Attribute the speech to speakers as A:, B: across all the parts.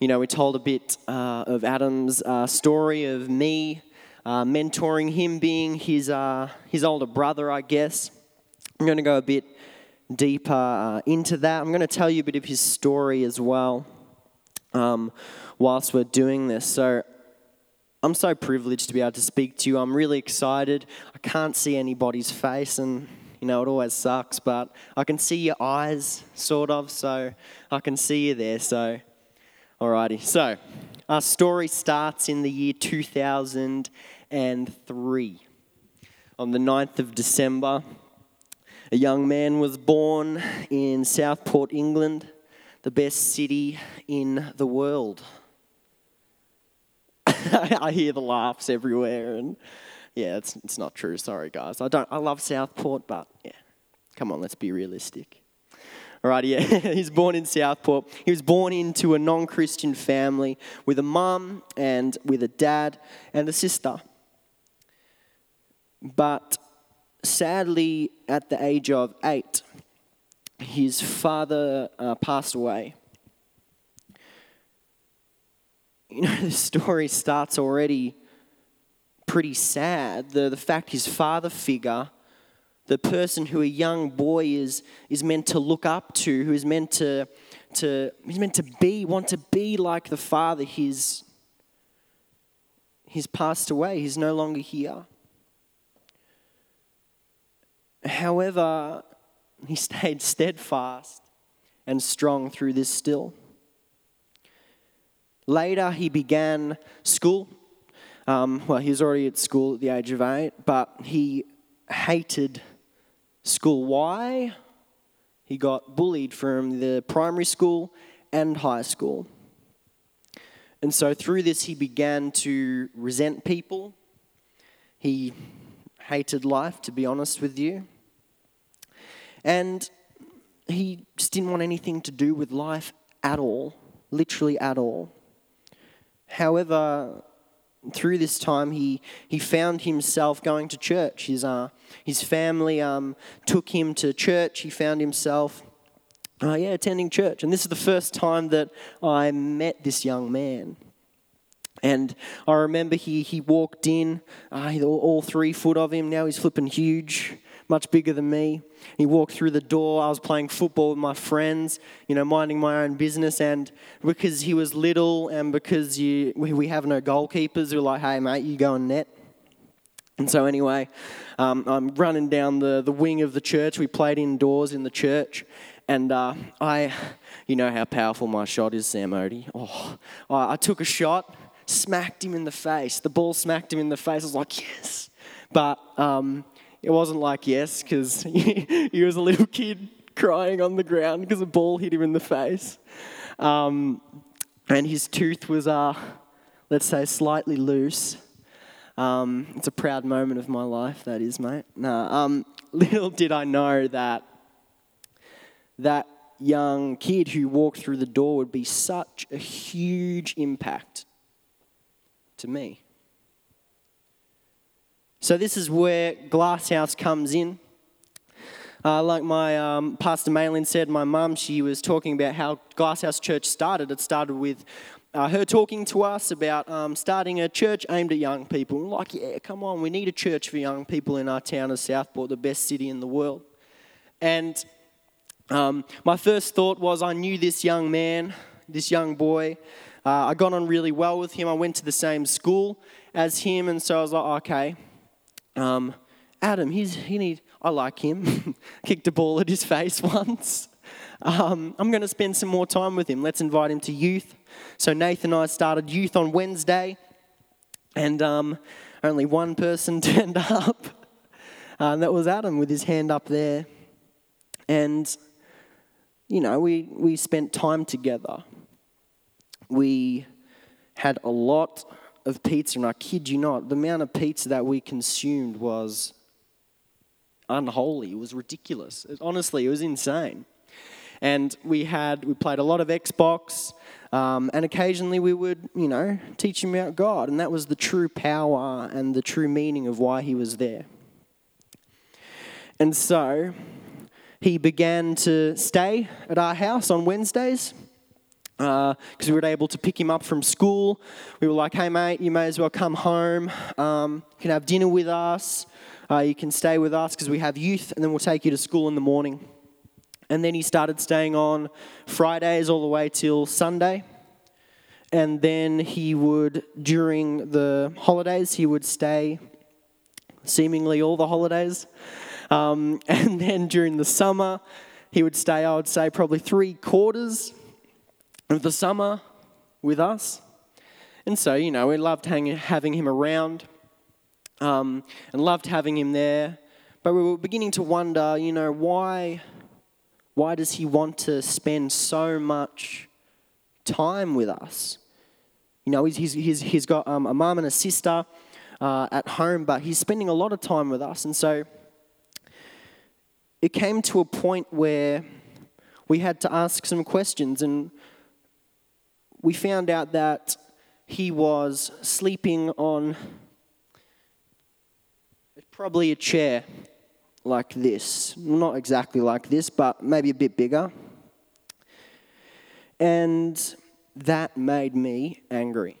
A: you know, we told a bit uh, of Adam's uh, story of me uh, mentoring him being his, uh, his older brother, I guess. I'm going to go a bit deeper uh, into that. I'm going to tell you a bit of his story as well um, whilst we're doing this. So I'm so privileged to be able to speak to you. I'm really excited. I can't see anybody's face, and you know, it always sucks, but I can see your eyes, sort of, so I can see you there. So, alrighty. So, our story starts in the year 2003. On the 9th of December, a young man was born in Southport, England, the best city in the world. I hear the laughs everywhere, and yeah, it's it's not true. Sorry, guys. I don't. I love Southport, but yeah, come on, let's be realistic. All right, yeah, he's born in Southport. He was born into a non-Christian family with a mum and with a dad and a sister. But sadly, at the age of eight, his father uh, passed away you know, the story starts already pretty sad. The, the fact his father figure, the person who a young boy is, is meant to look up to, who is meant to, to, he's meant to be, want to be like the father, he's, he's passed away. He's no longer here. However, he stayed steadfast and strong through this still. Later, he began school. Um, well, he was already at school at the age of eight, but he hated school. Why? He got bullied from the primary school and high school. And so, through this, he began to resent people. He hated life, to be honest with you. And he just didn't want anything to do with life at all, literally at all. However, through this time, he, he found himself going to church. His, uh, his family um, took him to church. He found himself, uh, yeah, attending church. And this is the first time that I met this young man. And I remember he, he walked in, uh, all, all three foot of him. Now he's flipping huge much bigger than me. He walked through the door. I was playing football with my friends, you know, minding my own business. And because he was little and because you, we have no goalkeepers, we are like, hey, mate, you go and net. And so, anyway, um, I'm running down the, the wing of the church. We played indoors in the church. And uh, I, you know how powerful my shot is, Sam Odie. Oh, I took a shot, smacked him in the face. The ball smacked him in the face. I was like, yes. But um, it wasn't like yes, because he, was a little kid crying on the ground because a ball hit him in the face. Um, and his tooth was, uh, let's say, slightly loose. Um, it's a proud moment of my life, that is, mate. Nah, um, little did I know that that young kid who walked through the door would be such a huge impact to me. So, this is where Glasshouse comes in. Uh, like my um, Pastor Malin said, my mum, she was talking about how Glasshouse Church started. It started with uh, her talking to us about um, starting a church aimed at young people. We're like, yeah, come on, we need a church for young people in our town of Southport, the best city in the world. And um, my first thought was I knew this young man, this young boy. Uh, I got on really well with him. I went to the same school as him, and so I was like, okay, um, Adam, he's, he need, I like him. Kicked a ball at his face once. Um, I'm going to spend some more time with him. Let's invite him to youth. So Nathan and I started youth on Wednesday, and um, only one person turned up. Uh, and that was Adam with his hand up there. And, you know, we, we spent time together. We had a lot of pizza, and I kid you not, the amount of pizza that we consumed was unholy. It was ridiculous. It, honestly, it was insane. And we had we played a lot of Xbox, um, and occasionally we would, you know, teach him about God, and that was the true power and the true meaning of why he was there. And so he began to stay at our house on Wednesdays. Because uh, we were able to pick him up from school. We were like, hey, mate, you may as well come home. Um, you can have dinner with us. Uh, you can stay with us because we have youth, and then we'll take you to school in the morning. And then he started staying on Fridays all the way till Sunday. And then he would, during the holidays, he would stay seemingly all the holidays. Um, and then during the summer, he would stay, I would say, probably three quarters of the summer with us. And so, you know, we loved hang, having him around um, and loved having him there. But we were beginning to wonder, you know, why, why does he want to spend so much time with us? You know, he's, he's, he's got um, a mum and a sister uh, at home, but he's spending a lot of time with us. And so it came to a point where we had to ask some questions. And we found out that he was sleeping on probably a chair like this. Not exactly like this, but maybe a bit bigger. And that made me angry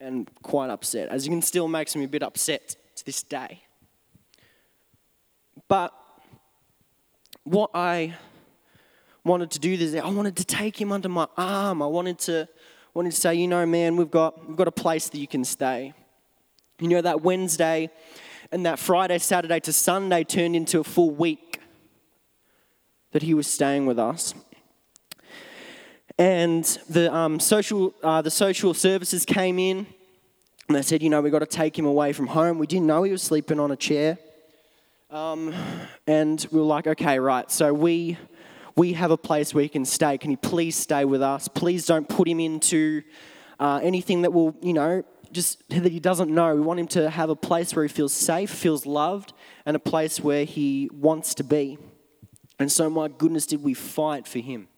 A: and quite upset, as you can still makes me a bit upset to this day. But what I wanted to do this, I wanted to take him under my arm. I wanted to wanted to say, you know, man, we've got, we've got a place that you can stay. You know, that Wednesday and that Friday, Saturday to Sunday turned into a full week that he was staying with us. And the, um, social, uh, the social services came in and they said, you know, we've got to take him away from home. We didn't know he was sleeping on a chair. Um, and we were like, okay, right. So we we have a place where he can stay. Can he please stay with us? Please don't put him into uh, anything that will, you know, just that he doesn't know. We want him to have a place where he feels safe, feels loved, and a place where he wants to be. And so, my goodness, did we fight for him.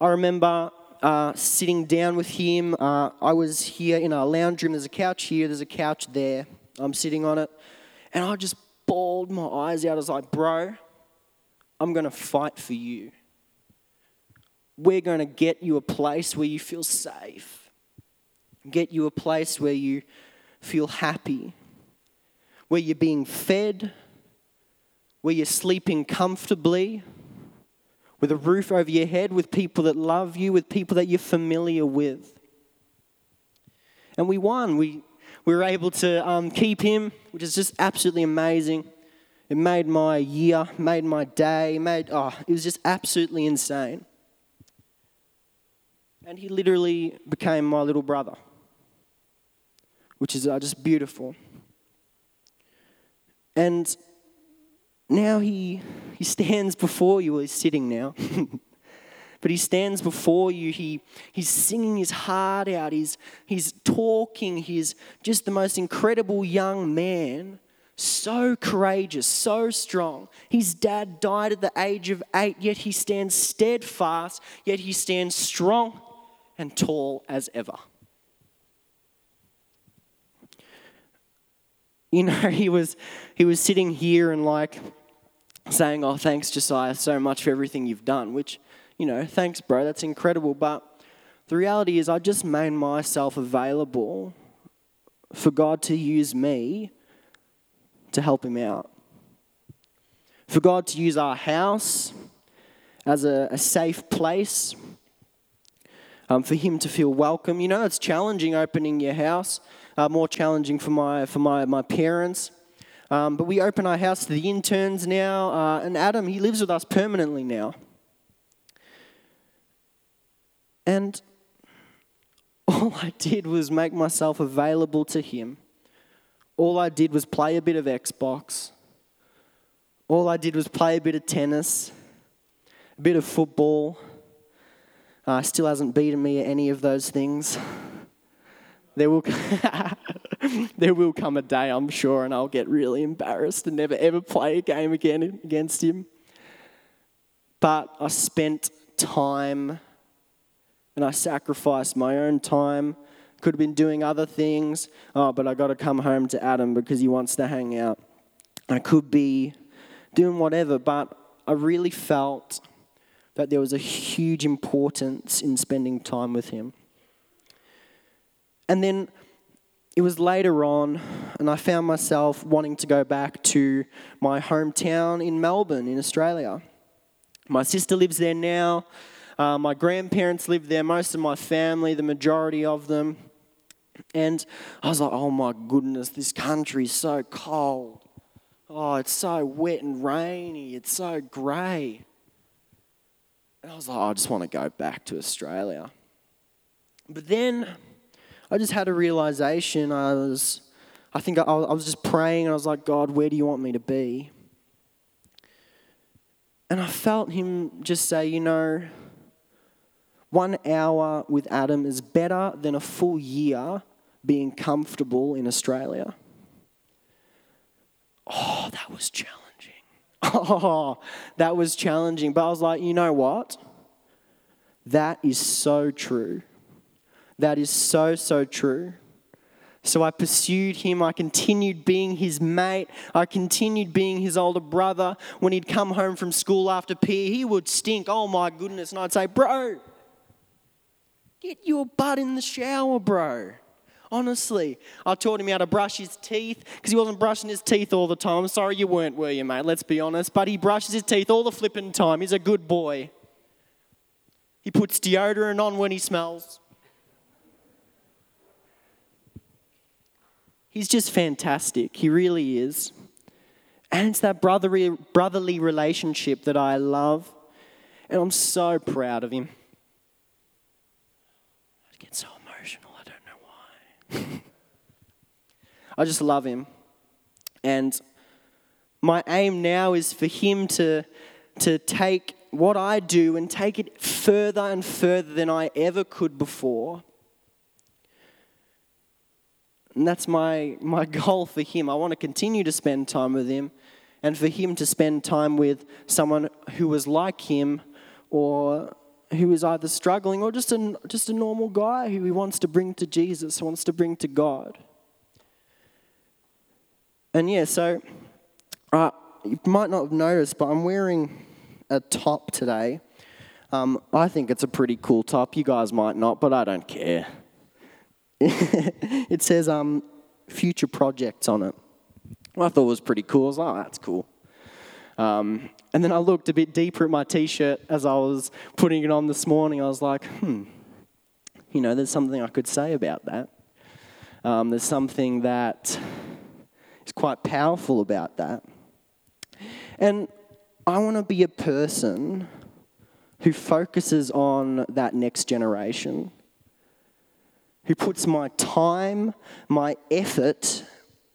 A: I remember uh, sitting down with him. Uh, I was here in our lounge room. There's a couch here, there's a couch there. I'm sitting on it. And I just bawled my eyes out. I was like, bro, I'm going to fight for you. We're going to get you a place where you feel safe, get you a place where you feel happy, where you're being fed, where you're sleeping comfortably, with a roof over your head, with people that love you, with people that you're familiar with. And we won. We, we were able to um, keep him, which is just absolutely amazing. It made my year, made my day, made, oh, it was just absolutely insane. And he literally became my little brother, which is uh, just beautiful. And now he, he stands before you, he's sitting now. but he stands before you. He, he's singing his heart out. He's, he's talking. He's just the most incredible young man so courageous, so strong. His dad died at the age of eight, yet he stands steadfast, yet he stands strong and tall as ever. You know, he was, he was sitting here and like saying, Oh, thanks, Josiah, so much for everything you've done, which, you know, thanks, bro, that's incredible. But the reality is, I just made myself available for God to use me to help him out. For God to use our house as a, a safe place, um, for him to feel welcome. You know, it's challenging opening your house, uh, more challenging for my, for my, my parents. Um, but we open our house to the interns now, uh, and Adam, he lives with us permanently now. And all I did was make myself available to him all I did was play a bit of Xbox. All I did was play a bit of tennis, a bit of football. Uh, still hasn't beaten me at any of those things. There will, there will come a day, I'm sure, and I'll get really embarrassed and never ever play a game again against him. But I spent time and I sacrificed my own time could have been doing other things. Oh, but I got to come home to Adam because he wants to hang out. I could be doing whatever, but I really felt that there was a huge importance in spending time with Him. And then it was later on, and I found myself wanting to go back to my hometown in Melbourne, in Australia. My sister lives there now. Uh, my grandparents lived there, most of my family, the majority of them. And I was like, oh my goodness, this country's so cold. Oh, it's so wet and rainy. It's so grey. And I was like, oh, I just want to go back to Australia. But then I just had a realization. I was, I think I, I was just praying and I was like, God, where do you want me to be? And I felt him just say, you know, one hour with Adam is better than a full year being comfortable in Australia. Oh, that was challenging. Oh, that was challenging. But I was like, you know what? That is so true. That is so, so true. So I pursued him. I continued being his mate. I continued being his older brother. When he'd come home from school after PE, he would stink. Oh my goodness. And I'd say, Bro, get your butt in the shower, bro. Honestly, I taught him how to brush his teeth because he wasn't brushing his teeth all the time. Sorry you weren't, were you, mate? Let's be honest. But he brushes his teeth all the flipping time. He's a good boy. He puts deodorant on when he smells. He's just fantastic. He really is. And it's that brotherly, brotherly relationship that I love. And I'm so proud of him. I get so emotional, I don't know why. I just love him. And my aim now is for him to, to take what I do and take it further and further than I ever could before. And that's my, my goal for him. I want to continue to spend time with him and for him to spend time with someone who was like him or who is either struggling or just a, just a normal guy who he wants to bring to Jesus, wants to bring to God. And yeah, so uh, you might not have noticed, but I'm wearing a top today. Um, I think it's a pretty cool top. You guys might not, but I don't care. it says um, future projects on it. I thought it was pretty cool. I was like, oh, that's cool. Um, and then I looked a bit deeper at my t shirt as I was putting it on this morning. I was like, hmm, you know, there's something I could say about that. Um, there's something that is quite powerful about that. And I want to be a person who focuses on that next generation who puts my time, my effort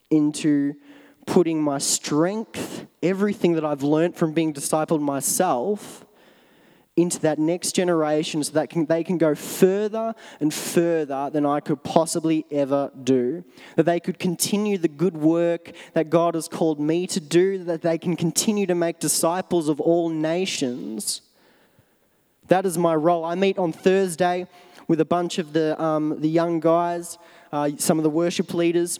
A: into putting my strength, everything that I've learned from being discipled myself, into that next generation so that can, they can go further and further than I could possibly ever do. That they could continue the good work that God has called me to do, that they can continue to make disciples of all nations. That is my role. I meet on Thursday with a bunch of the, um, the young guys, uh, some of the worship leaders.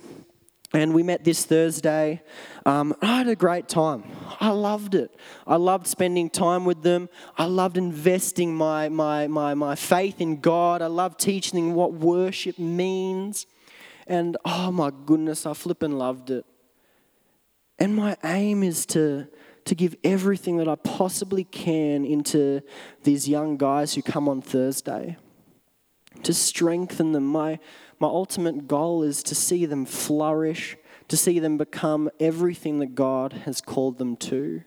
A: And we met this Thursday. Um, I had a great time. I loved it. I loved spending time with them. I loved investing my, my, my, my faith in God. I loved teaching what worship means. And oh my goodness, I flippin' loved it. And my aim is to, to give everything that I possibly can into these young guys who come on Thursday to strengthen them. My, my ultimate goal is to see them flourish, to see them become everything that God has called them to.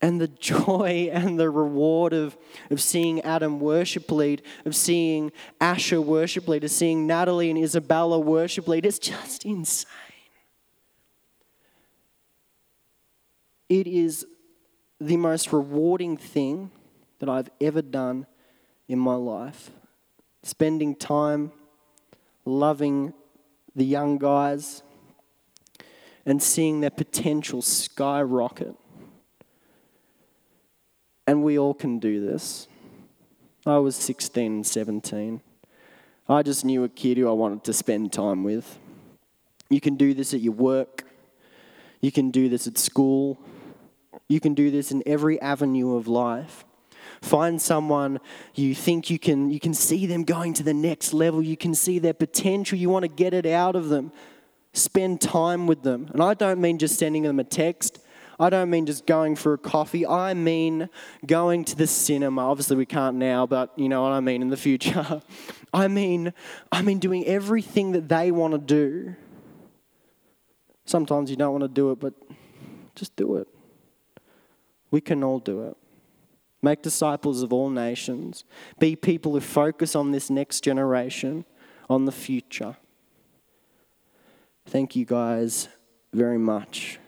A: And the joy and the reward of, of seeing Adam worship lead, of seeing Asher worship lead, of seeing Natalie and Isabella worship lead, it's just insane. It is the most rewarding thing that I've ever done in my life. Spending time loving the young guys and seeing their potential skyrocket. And we all can do this. I was 16 and 17. I just knew a kid who I wanted to spend time with. You can do this at your work. You can do this at school. You can do this in every avenue of life. Find someone you think you can you can see them going to the next level. You can see their potential. You want to get it out of them. Spend time with them. And I don't mean just sending them a text. I don't mean just going for a coffee. I mean going to the cinema. Obviously we can't now, but you know what I mean in the future. I mean I mean doing everything that they want to do. Sometimes you don't want to do it, but just do it. We can all do it. Make disciples of all nations. Be people who focus on this next generation, on the future. Thank you guys very much.